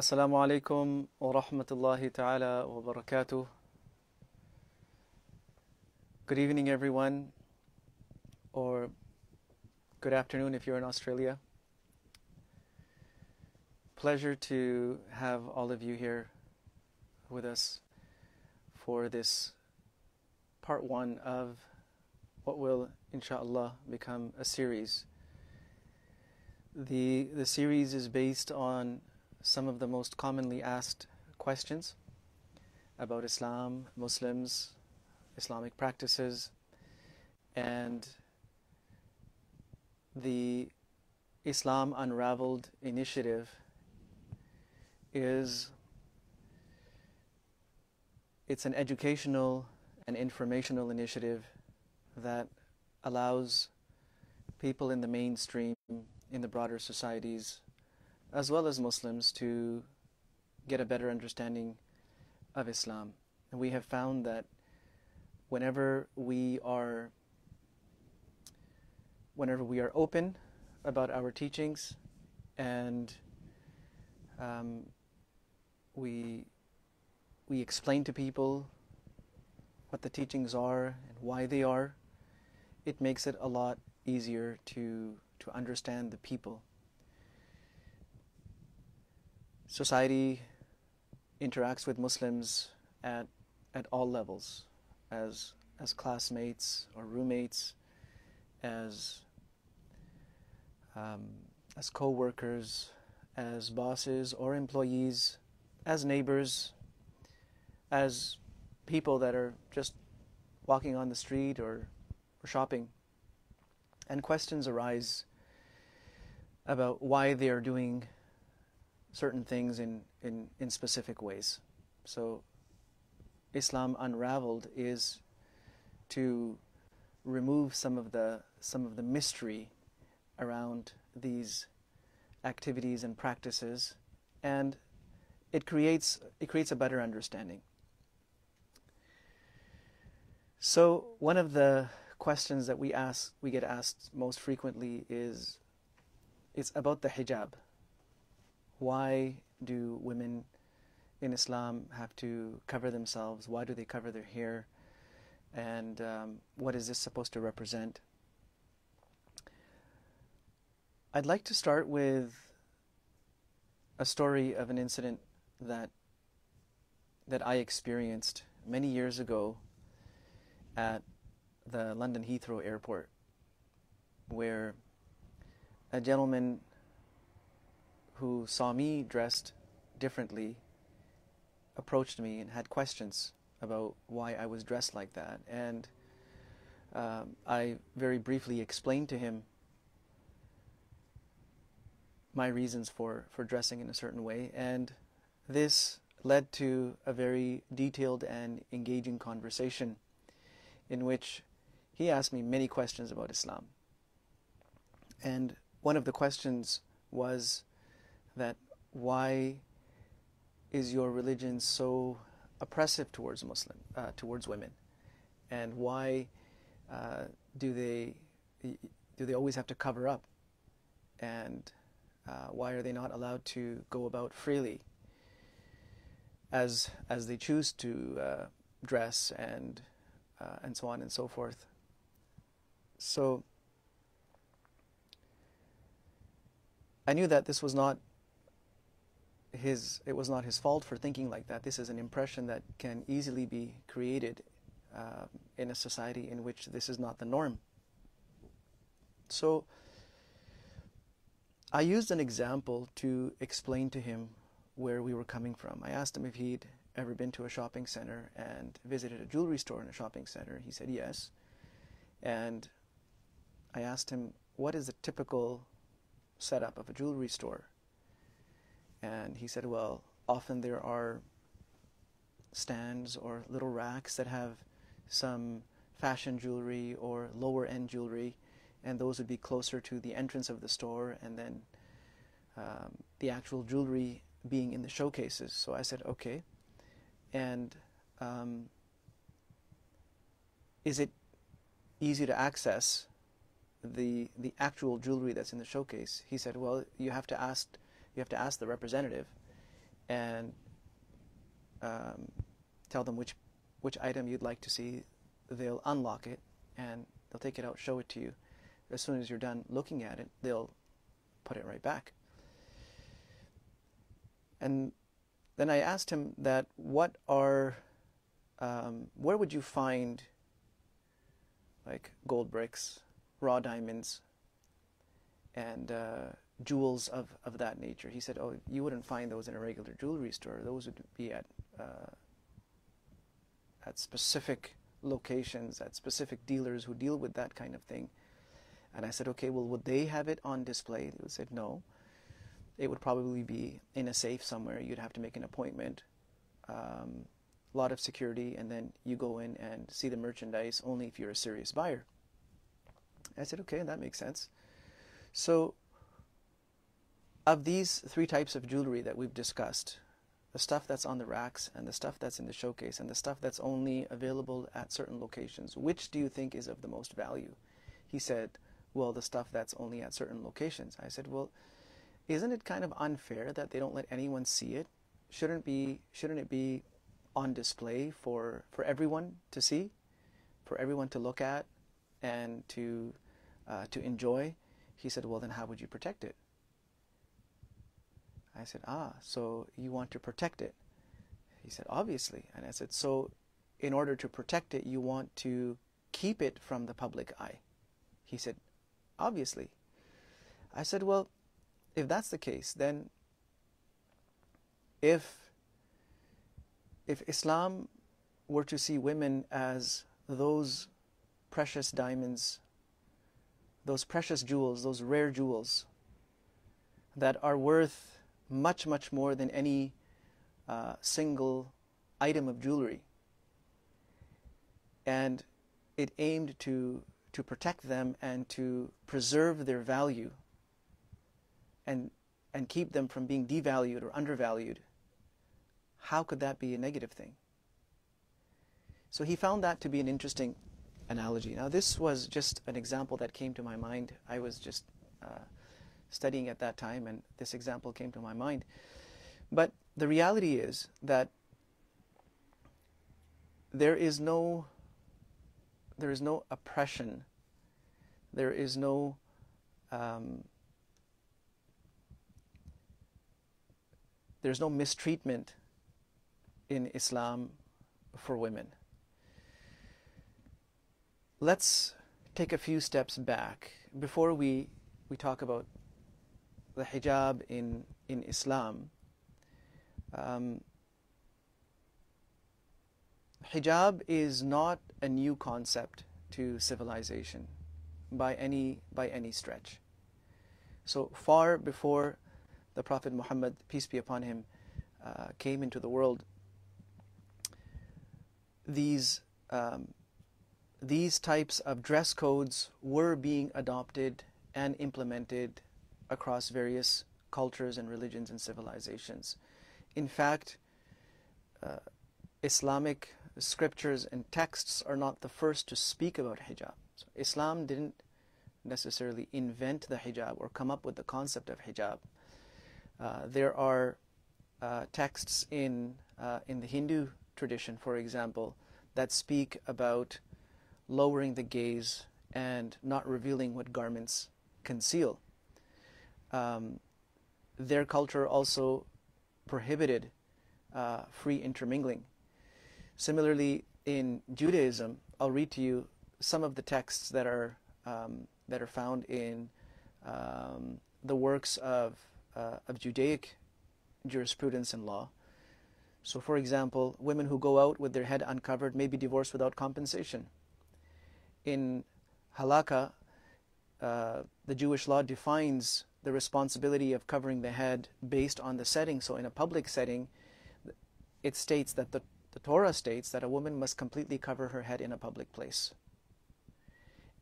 Assalamu alaikum wa rahmatullahi ta'ala wa barakatuh. Good evening, everyone, or good afternoon if you're in Australia. Pleasure to have all of you here with us for this part one of what will, inshallah, become a series. The, the series is based on some of the most commonly asked questions about Islam, Muslims, Islamic practices, and the Islam Unraveled initiative is it's an educational and informational initiative that allows people in the mainstream in the broader societies as well as Muslims to get a better understanding of Islam. And we have found that whenever we are whenever we are open about our teachings and um, we we explain to people what the teachings are and why they are, it makes it a lot easier to to understand the people. Society interacts with Muslims at at all levels, as as classmates or roommates, as um, as co-workers, as bosses or employees, as neighbors, as people that are just walking on the street or, or shopping. And questions arise about why they are doing certain things in, in, in specific ways. So, Islam Unraveled is to remove some of the some of the mystery around these activities and practices and it creates it creates a better understanding. So one of the questions that we ask we get asked most frequently is it's about the hijab. Why do women in Islam have to cover themselves? Why do they cover their hair? And um, what is this supposed to represent? I'd like to start with a story of an incident that that I experienced many years ago at the London Heathrow Airport, where a gentleman who saw me dressed differently approached me and had questions about why I was dressed like that. And um, I very briefly explained to him my reasons for, for dressing in a certain way. And this led to a very detailed and engaging conversation in which he asked me many questions about Islam. And one of the questions was that why is your religion so oppressive towards Muslim, uh, towards women, and why uh, do they do they always have to cover up, and uh, why are they not allowed to go about freely as as they choose to uh, dress and uh, and so on and so forth. So I knew that this was not his it was not his fault for thinking like that. This is an impression that can easily be created uh, in a society in which this is not the norm. So I used an example to explain to him where we were coming from. I asked him if he'd ever been to a shopping center and visited a jewelry store in a shopping center. He said yes. And I asked him, what is the typical setup of a jewelry store? And he said, well, often there are stands or little racks that have some fashion jewelry or lower end jewelry, and those would be closer to the entrance of the store, and then um, the actual jewelry being in the showcases. So I said, okay. And um, is it easy to access the the actual jewelry that's in the showcase? He said, well, you have to ask you have to ask the representative, and um, tell them which which item you'd like to see. They'll unlock it and they'll take it out, show it to you. As soon as you're done looking at it, they'll put it right back. And then I asked him that what are, um, where would you find like gold bricks, raw diamonds, and uh, jewels of, of that nature? He said, oh, you wouldn't find those in a regular jewelry store. Those would be at, uh, at specific locations, at specific dealers who deal with that kind of thing. And I said, okay, well, would they have it on display? They said, no. It would probably be in a safe somewhere. You'd have to make an appointment, a um, lot of security, and then you go in and see the merchandise only if you're a serious buyer. I said, okay, that makes sense. So, of these three types of jewelry that we've discussed, the stuff that's on the racks and the stuff that's in the showcase and the stuff that's only available at certain locations, which do you think is of the most value? He said, well, the stuff that's only at certain locations. I said, well, isn't it kind of unfair that they don't let anyone see it? Shouldn't be shouldn't it be on display for for everyone to see, for everyone to look at, and to uh, to enjoy? He said, well, then how would you protect it? I said, ah, so you want to protect it? He said, obviously. And I said, so in order to protect it, you want to keep it from the public eye? He said, obviously. I said, well, if that's the case, then if if Islam were to see women as those precious diamonds, those precious jewels, those rare jewels that are worth much, much more than any uh, single item of jewelry, and it aimed to to protect them and to preserve their value and, and keep them from being devalued or undervalued, how could that be a negative thing? So he found that to be an interesting analogy. Now, this was just an example that came to my mind. I was just uh, studying at that time, and this example came to my mind. But the reality is that there is no there is no oppression, there is no um, there's no mistreatment in Islam for women. Let's take a few steps back before we, we talk about the hijab in, in Islam. Um, hijab is not a new concept to civilization by any by any stretch. So far before the Prophet Muhammad, peace be upon him, uh, came into the world, these um, these types of dress codes were being adopted and implemented across various cultures and religions and civilizations. In fact, uh, Islamic scriptures and texts are not the first to speak about hijab. So Islam didn't necessarily invent the hijab or come up with the concept of hijab. Uh, there are uh, texts in uh, in the Hindu tradition, for example, that speak about lowering the gaze and not revealing what garments conceal. Um, their culture also prohibited uh, free intermingling. Similarly, in Judaism, I'll read to you some of the texts that are um, that are found in um, the works of uh, of Judaic jurisprudence and law. So, for example, women who go out with their head uncovered may be divorced without compensation. In halakha, uh, the Jewish law defines the responsibility of covering the head based on the setting. So, in a public setting, it states that the the Torah states that a woman must completely cover her head in a public place.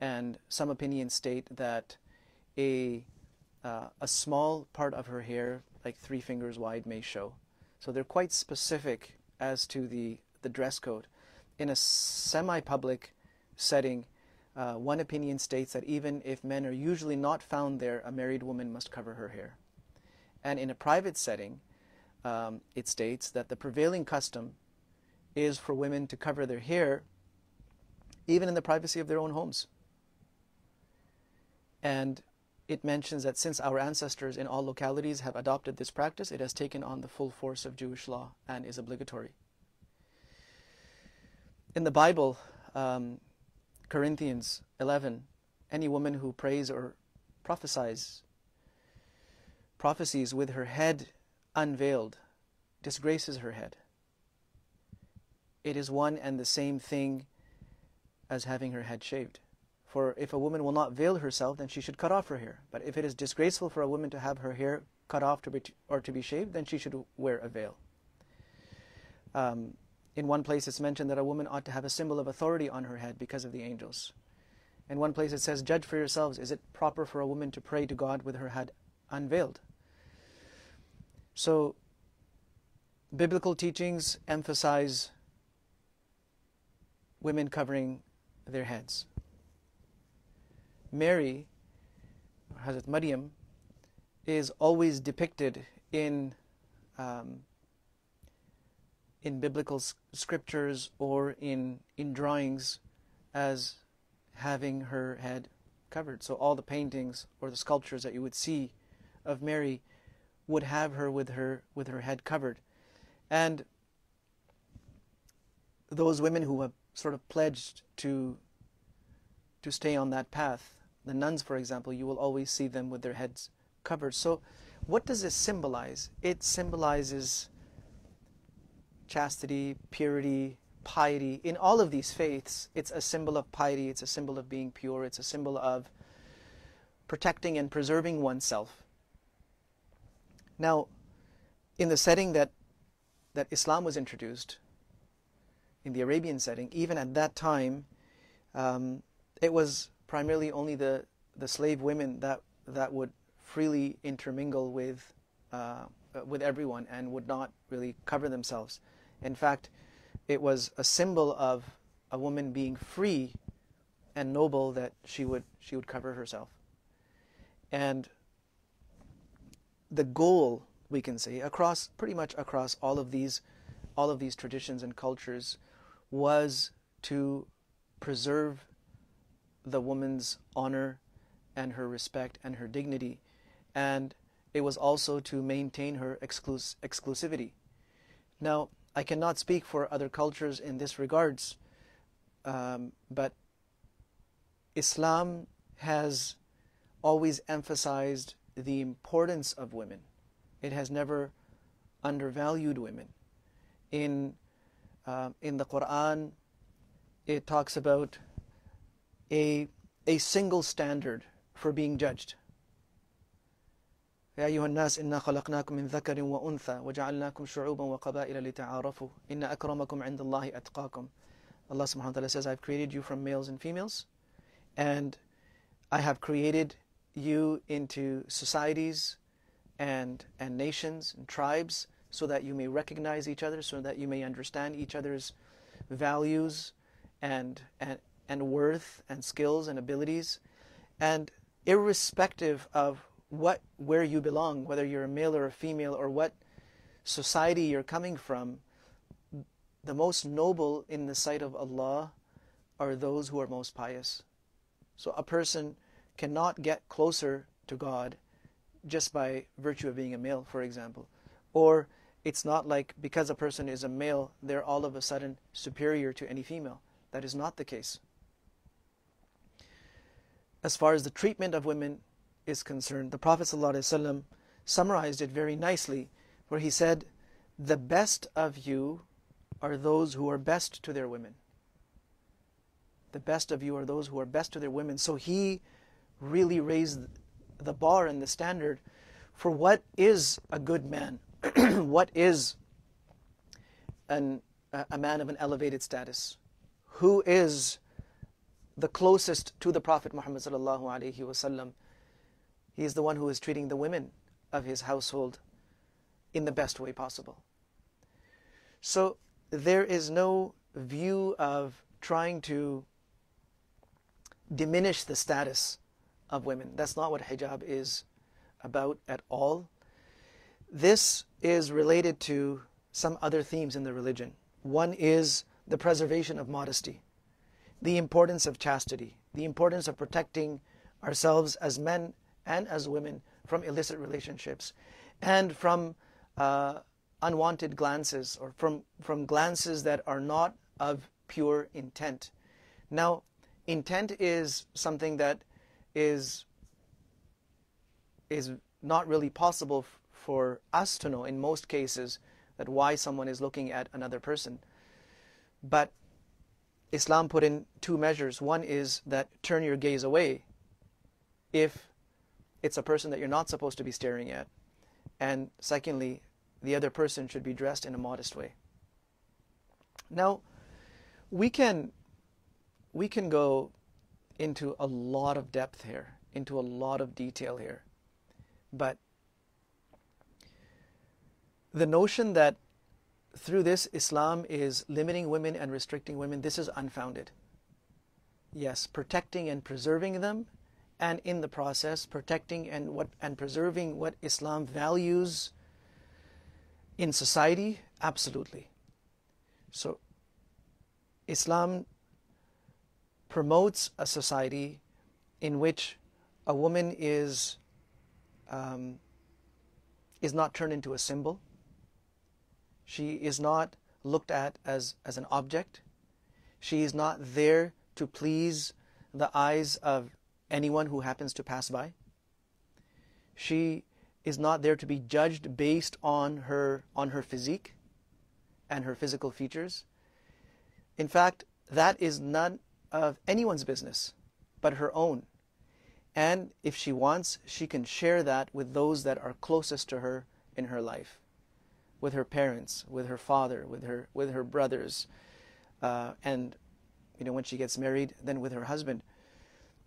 And some opinions state that a, uh, a small part of her hair, like three fingers wide, may show. So they're quite specific as to the, the dress code. In a semi public setting, uh, one opinion states that even if men are usually not found there, a married woman must cover her hair. And in a private setting, um, it states that the prevailing custom is for women to cover their hair even in the privacy of their own homes. And it mentions that since our ancestors in all localities have adopted this practice, it has taken on the full force of Jewish law and is obligatory. In the Bible, um, Corinthians 11, any woman who prays or prophesies prophecies with her head unveiled disgraces her head. It is one and the same thing as having her head shaved. For if a woman will not veil herself, then she should cut off her hair. But if it is disgraceful for a woman to have her hair cut off to be or to be shaved, then she should wear a veil. Um, in one place, it's mentioned that a woman ought to have a symbol of authority on her head because of the angels. In one place, it says, Judge for yourselves, is it proper for a woman to pray to God with her head unveiled? So, biblical teachings emphasize women covering their heads. Mary, Hazrat Maryam, is always depicted in um, in biblical scriptures or in in drawings as having her head covered. So all the paintings or the sculptures that you would see of Mary would have her with her with her head covered. And those women who have sort of pledged to to stay on that path, the nuns for example, you will always see them with their heads covered. So what does this symbolize? It symbolizes chastity, purity, piety. In all of these faiths, it's a symbol of piety, it's a symbol of being pure, it's a symbol of protecting and preserving oneself. Now, in the setting that, that Islam was introduced, in the Arabian setting, even at that time, um, it was primarily only the, the slave women that, that would freely intermingle with, uh, with everyone and would not really cover themselves. In fact, it was a symbol of a woman being free and noble that she would, she would cover herself. And the goal, we can say, across pretty much across all of these all of these traditions and cultures was to preserve the woman's honor and her respect and her dignity. And it was also to maintain her exclus- exclusivity. Now, I cannot speak for other cultures in this regards, um, but Islam has always emphasized the importance of women. It has never undervalued women. In, uh, in the Quran, it talks about a, a single standard for being judged. يا أيها الناس إنا خلقناكم من ذكر وأنثى وجعلناكم شعوبا وقبائل لتعارفوا إن أكرمكم عند الله أتقاكم Allah subhanahu wa ta'ala says, I've created you from males and females, and I have created you into societies and, and nations and tribes so that you may recognize each other, so that you may understand each other's values and, and, and worth and skills and abilities. And irrespective of what where you belong, whether you're a male or a female or what society you're coming from, the most noble in the sight of Allah are those who are most pious. So a person cannot get closer to God just by virtue of being a male, for example. Or it's not like because a person is a male, they're all of a sudden superior to any female. That is not the case. As far as the treatment of women is concerned, the Prophet ﷺ summarized it very nicely, where he said, The best of you are those who are best to their women. The best of you are those who are best to their women. So he really raised the bar and the standard for what is a good man, what is an, a man of an elevated status, who is the closest to the Prophet Muhammad sallallahu alaihi wasallam. He is the one who is treating the women of his household in the best way possible. So there is no view of trying to diminish the status of women. That's not what hijab is about at all. this is related to some other themes in the religion. One is the preservation of modesty, the importance of chastity, the importance of protecting ourselves as men and as women from illicit relationships and from uh, unwanted glances or from, from glances that are not of pure intent. Now, intent is something that is, is not really possible for us to know in most cases that why someone is looking at another person. But Islam put in two measures. One is that turn your gaze away if it's a person that you're not supposed to be staring at. And secondly, the other person should be dressed in a modest way. Now, we can we can go into a lot of depth here, into a lot of detail here. But the notion that through this Islam is limiting women and restricting women, this is unfounded. Yes, protecting and preserving them, and in the process protecting and what and preserving what Islam values in society, absolutely. So Islam promotes a society in which a woman is um, is not turned into a symbol. She is not looked at as, as an object. She is not there to please the eyes of anyone who happens to pass by. She is not there to be judged based on her on her physique and her physical features. In fact, that is none of anyone's business but her own. And if she wants, she can share that with those that are closest to her in her life, with her parents, with her father, with her with her brothers, uh, and you know when she gets married, then with her husband.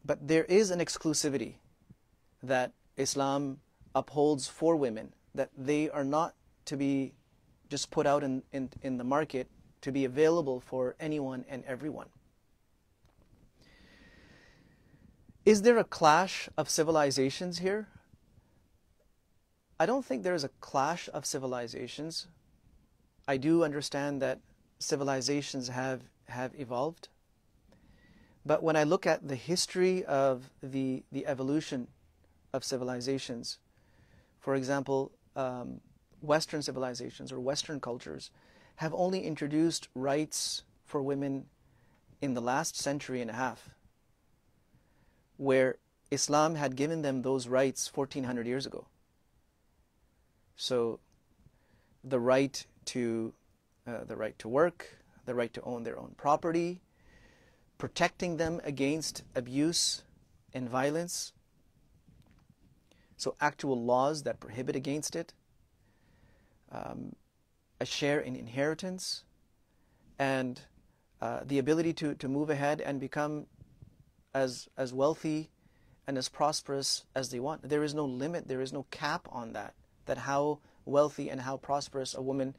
But there is an exclusivity that Islam upholds for women, that they are not to be just put out in, in, in the market to be available for anyone and everyone. Is there a clash of civilizations here? I don't think there is a clash of civilizations. I do understand that civilizations have, have evolved. But when I look at the history of the, the evolution of civilizations, for example, um, Western civilizations or Western cultures have only introduced rights for women in the last century and a half, where Islam had given them those rights 1400 years ago. So, the right to uh, the right to work, the right to own their own property, protecting them against abuse and violence. So, actual laws that prohibit against it, um, a share in inheritance, and uh, the ability to, to move ahead and become as, as wealthy and as prosperous as they want. There is no limit, there is no cap on that, that how wealthy and how prosperous a woman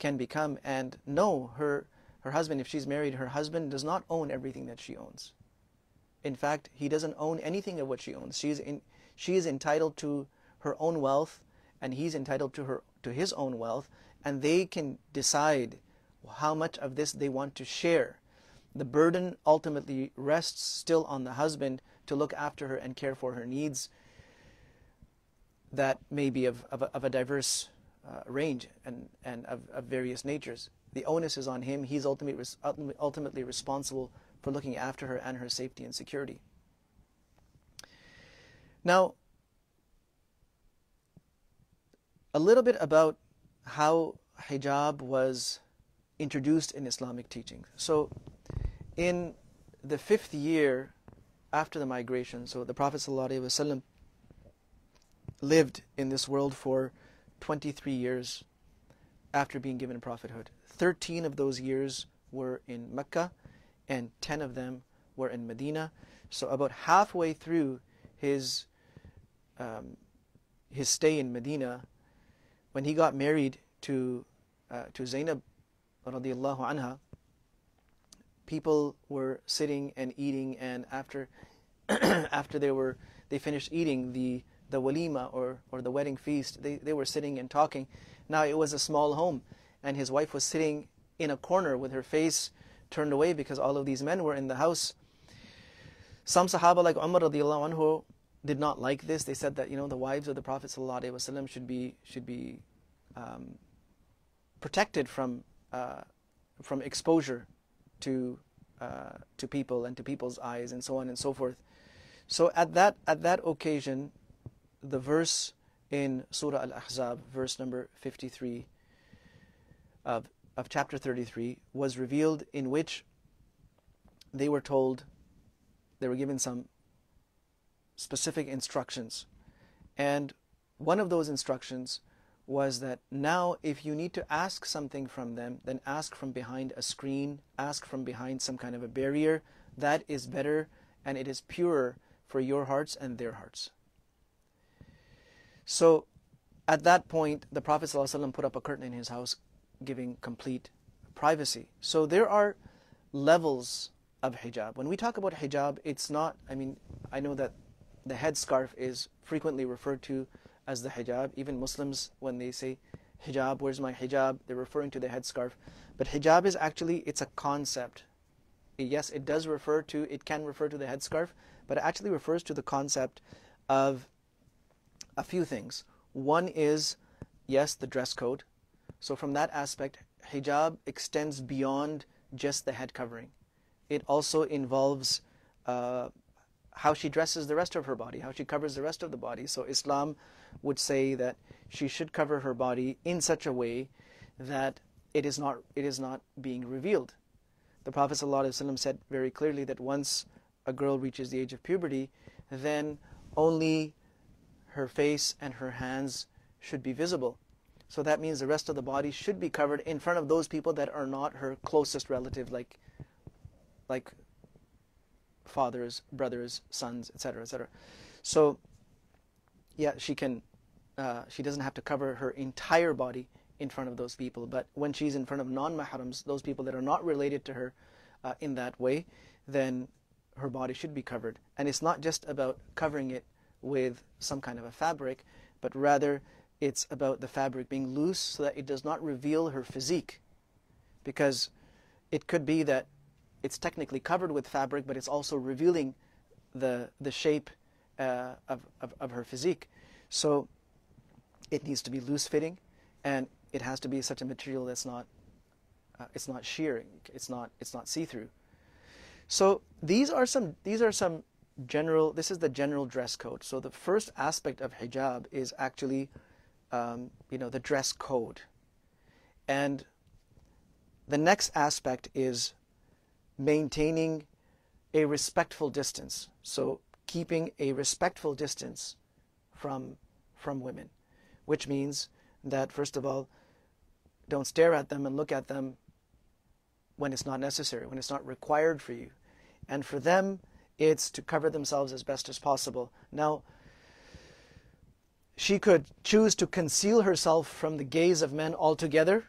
can become. And no, her her husband, if she's married, her husband does not own everything that she owns. In fact, he doesn't own anything of what she owns. She's in, she is entitled to her own wealth, and he's entitled to her to his own wealth, and they can decide how much of this they want to share. The burden ultimately rests still on the husband to look after her and care for her needs that may be of, of, a, of a diverse uh, range and, and of, of various natures. The onus is on him. He's ultimately, ultimately responsible for looking after her and her safety and security. Now, a little bit about how hijab was introduced in Islamic teaching. So, in the fifth year after the migration, so the Prophet ﷺ lived in this world for 23 years after being given prophethood. 13 of those years were in Mecca and 10 of them were in Medina. So about halfway through his um, his stay in Medina, when he got married to uh, to Zainab radiallahu anha, people were sitting and eating, and after after they were they finished eating, the the walima or, or the wedding feast, they, they were sitting and talking. Now it was a small home, and his wife was sitting in a corner with her face turned away because all of these men were in the house. Some Sahaba, like Umar radiallahu anhu, did not like this. They said that you know the wives of the Prophet ﷺ should be should be um, protected from uh, from exposure to uh, to people and to people's eyes and so on and so forth. So at that at that occasion, the verse in Surah Al-Ahzab, verse number 53 of of chapter 33 was revealed in which they were told they were given some specific instructions. And one of those instructions was that now if you need to ask something from them, then ask from behind a screen, ask from behind some kind of a barrier. That is better and it is purer for your hearts and their hearts. So at that point, the Prophet ﷺ put up a curtain in his house giving complete privacy. So there are levels of hijab. When we talk about hijab, it's not, I mean, I know that the headscarf is frequently referred to as the hijab. Even Muslims, when they say hijab, where's my hijab, they're referring to the headscarf. But hijab is actually, it's a concept. Yes, it does refer to, it can refer to the headscarf, but it actually refers to the concept of a few things. One is, yes, the dress code. So from that aspect, hijab extends beyond just the head covering. It also involves uh, how she dresses the rest of her body, how she covers the rest of the body. So Islam would say that she should cover her body in such a way that it is not it is not being revealed. The Prophet ﷺ said very clearly that once a girl reaches the age of puberty, then only her face and her hands should be visible. So that means the rest of the body should be covered in front of those people that are not her closest relative, like like fathers, brothers, sons, etc., etc. So, yeah, she can, uh, she doesn't have to cover her entire body in front of those people. But when she's in front of non-mahrams, those people that are not related to her uh, in that way, then her body should be covered. And it's not just about covering it with some kind of a fabric, but rather it's about the fabric being loose so that it does not reveal her physique. Because it could be that it's technically covered with fabric, but it's also revealing the, the shape uh, of, of, of her physique. So it needs to be loose fitting and it has to be such a material that's not uh, it's not shearing it's not it's not see-through so these are some these are some general this is the general dress code so the first aspect of hijab is actually um, you know the dress code and the next aspect is maintaining a respectful distance. So keeping a respectful distance from from women, which means that first of all, don't stare at them and look at them when it's not necessary, when it's not required for you. And for them, it's to cover themselves as best as possible. Now, she could choose to conceal herself from the gaze of men altogether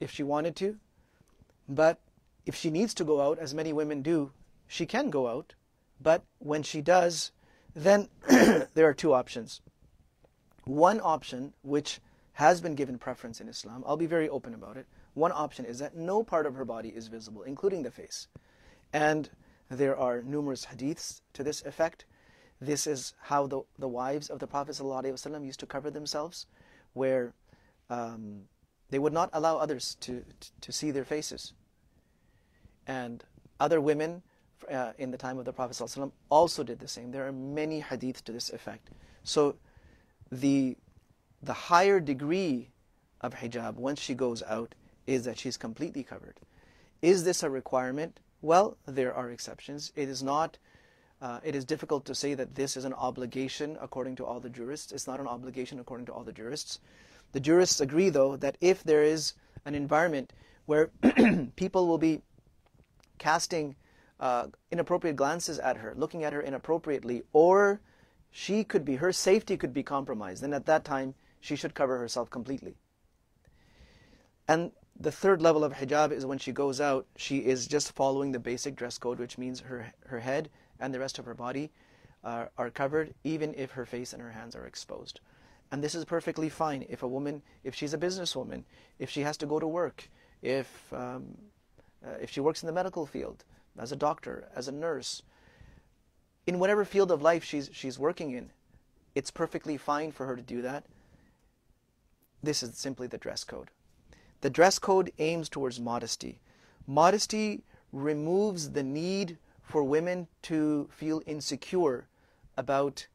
if she wanted to, but if she needs to go out, as many women do, she can go out. But when she does, then there are two options. One option, which has been given preference in Islam, I'll be very open about it. One option is that no part of her body is visible, including the face. And there are numerous hadiths to this effect. This is how the, the wives of the Prophet ﷺ used to cover themselves, where um, they would not allow others to, to, to see their faces and other women uh, in the time of the Prophet ﷺ also did the same. There are many hadiths to this effect. So the, the higher degree of hijab once she goes out is that she's completely covered. Is this a requirement? Well, there are exceptions. It is not. Uh, it is difficult to say that this is an obligation according to all the jurists. It's not an obligation according to all the jurists. The jurists agree, though, that if there is an environment where people will be casting uh, inappropriate glances at her, looking at her inappropriately, or she could be, her safety could be compromised. Then at that time, she should cover herself completely. And the third level of hijab is when she goes out, she is just following the basic dress code, which means her, her head and the rest of her body are, are covered, even if her face and her hands are exposed. And this is perfectly fine if a woman, if she's a businesswoman, if she has to go to work, if, um, uh, if she works in the medical field, as a doctor, as a nurse, in whatever field of life she's, she's working in, it's perfectly fine for her to do that. This is simply the dress code. The dress code aims towards modesty. Modesty removes the need for women to feel insecure about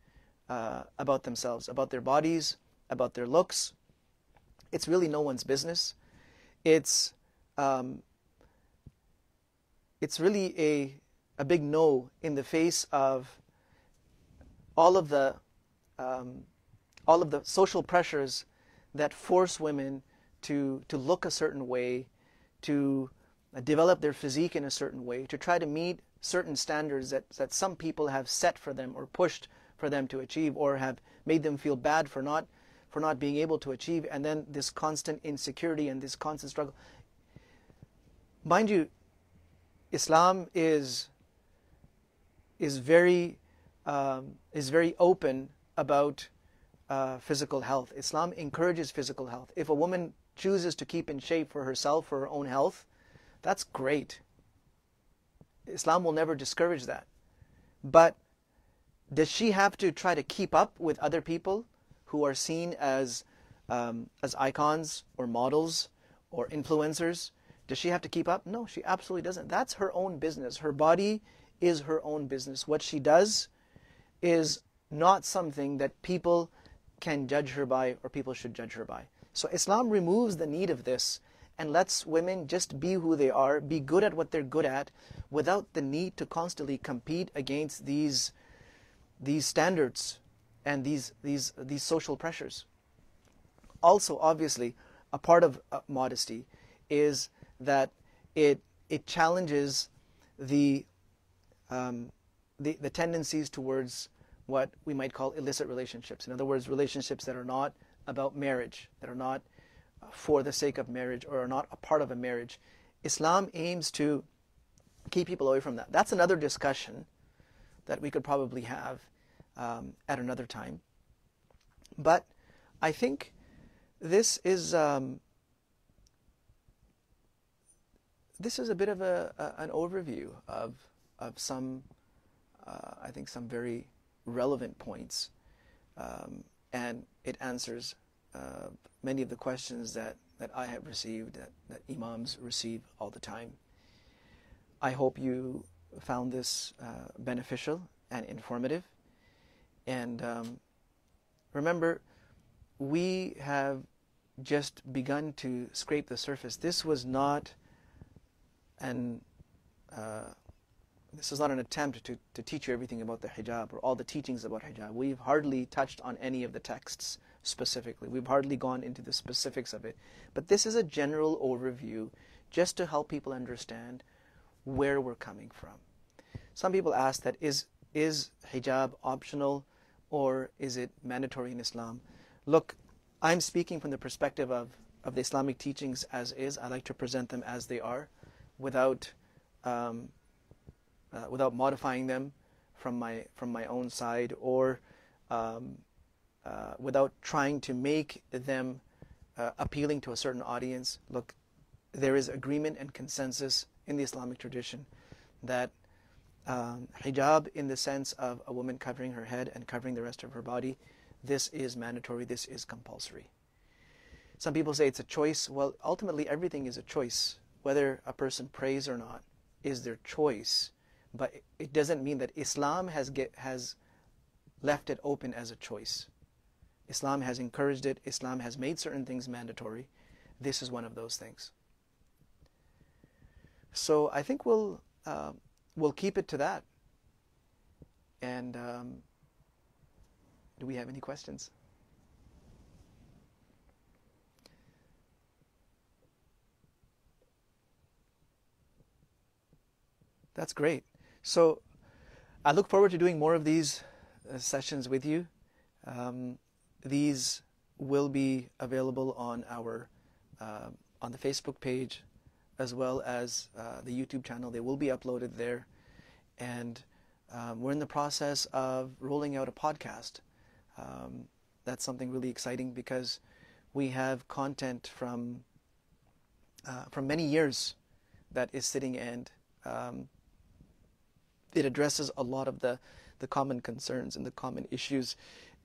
uh, about themselves, about their bodies, about their looks. It's really no one's business. It's um, it's really a a big no in the face of all of the um, all of the social pressures that force women to to look a certain way, to develop their physique in a certain way, to try to meet certain standards that, that some people have set for them or pushed for them to achieve or have made them feel bad for not for not being able to achieve and then this constant insecurity and this constant struggle. Mind you islam is is very um, is very open about uh, physical health. Islam encourages physical health. If a woman chooses to keep in shape for herself for her own health that's great islam will never discourage that but does she have to try to keep up with other people who are seen as um, as icons or models or influencers? Does she have to keep up? No, she absolutely doesn't. That's her own business. Her body is her own business. What she does is not something that people can judge her by or people should judge her by. So Islam removes the need of this and lets women just be who they are, be good at what they're good at, without the need to constantly compete against these these standards and these, these, these social pressures. Also, obviously, a part of uh, modesty is that it, it challenges the, um, the, the tendencies towards what we might call illicit relationships. In other words, relationships that are not about marriage, that are not for the sake of marriage or are not a part of a marriage. Islam aims to keep people away from that. That's another discussion that we could probably have um, at another time. But I think this is um, this is a bit of a, a, an overview of of some uh, I think some very relevant points, um, and it answers uh, many of the questions that that I have received that, that imams receive all the time. I hope you found this uh, beneficial and informative. And um, remember, we have just begun to scrape the surface. This was not an uh, this is not an attempt to, to teach you everything about the hijab or all the teachings about hijab. We've hardly touched on any of the texts specifically. We've hardly gone into the specifics of it. But this is a general overview just to help people understand where we're coming from. Some people ask that is is hijab optional or is it mandatory in Islam? Look, I'm speaking from the perspective of, of the Islamic teachings as is. I like to present them as they are without, um, uh, without modifying them from my, from my own side or um, uh, without trying to make them uh, appealing to a certain audience. Look, there is agreement and consensus in the Islamic tradition that um, hijab in the sense of a woman covering her head and covering the rest of her body, this is mandatory, this is compulsory. Some people say it's a choice. Well, ultimately, everything is a choice. Whether a person prays or not is their choice. But it doesn't mean that Islam has, get, has left it open as a choice. Islam has encouraged it, Islam has made certain things mandatory. This is one of those things. So I think we'll. Uh, we'll keep it to that. And um, do we have any questions? That's great. So I look forward to doing more of these uh, sessions with you. Um, these will be available on our uh, on the Facebook page as well as uh, the YouTube channel. They will be uploaded there. And Um, we're in the process of rolling out a podcast. Um, that's something really exciting because we have content from uh, from many years that is sitting and um, it addresses a lot of the the common concerns and the common issues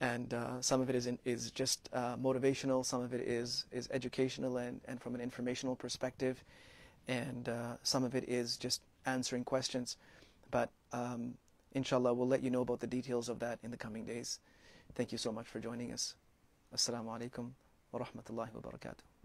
and uh, some of it is in, is just uh, motivational some of it is is educational and, and from an informational perspective. And uh, some of it is just answering questions. But um, inshallah we'll let you know about the details of that in the coming days. Thank you so much for joining us. Assalamu alaikum wa rahmatullahi wa barakatuh